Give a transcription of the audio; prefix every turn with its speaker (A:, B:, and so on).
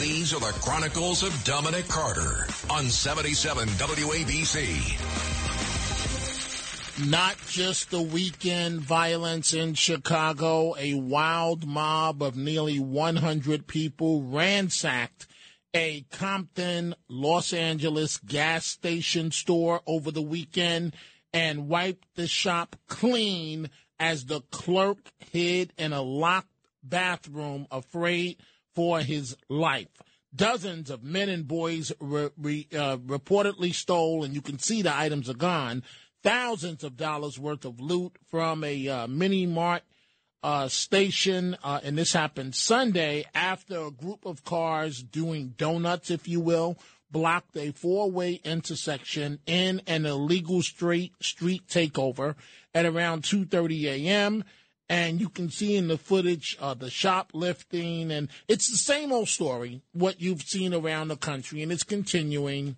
A: These are the Chronicles of Dominic Carter on 77 WABC.
B: Not just the weekend violence in Chicago, a wild mob of nearly 100 people ransacked a Compton, Los Angeles gas station store over the weekend and wiped the shop clean as the clerk hid in a locked bathroom afraid for his life. Dozens of men and boys re- re- uh, reportedly stole, and you can see the items are gone, thousands of dollars worth of loot from a uh, mini mart uh, station, uh, and this happened Sunday after a group of cars doing donuts, if you will, blocked a four-way intersection in an illegal street street takeover at around 2:30 a.m. And you can see in the footage uh, the shoplifting, and it's the same old story what you've seen around the country, and it's continuing.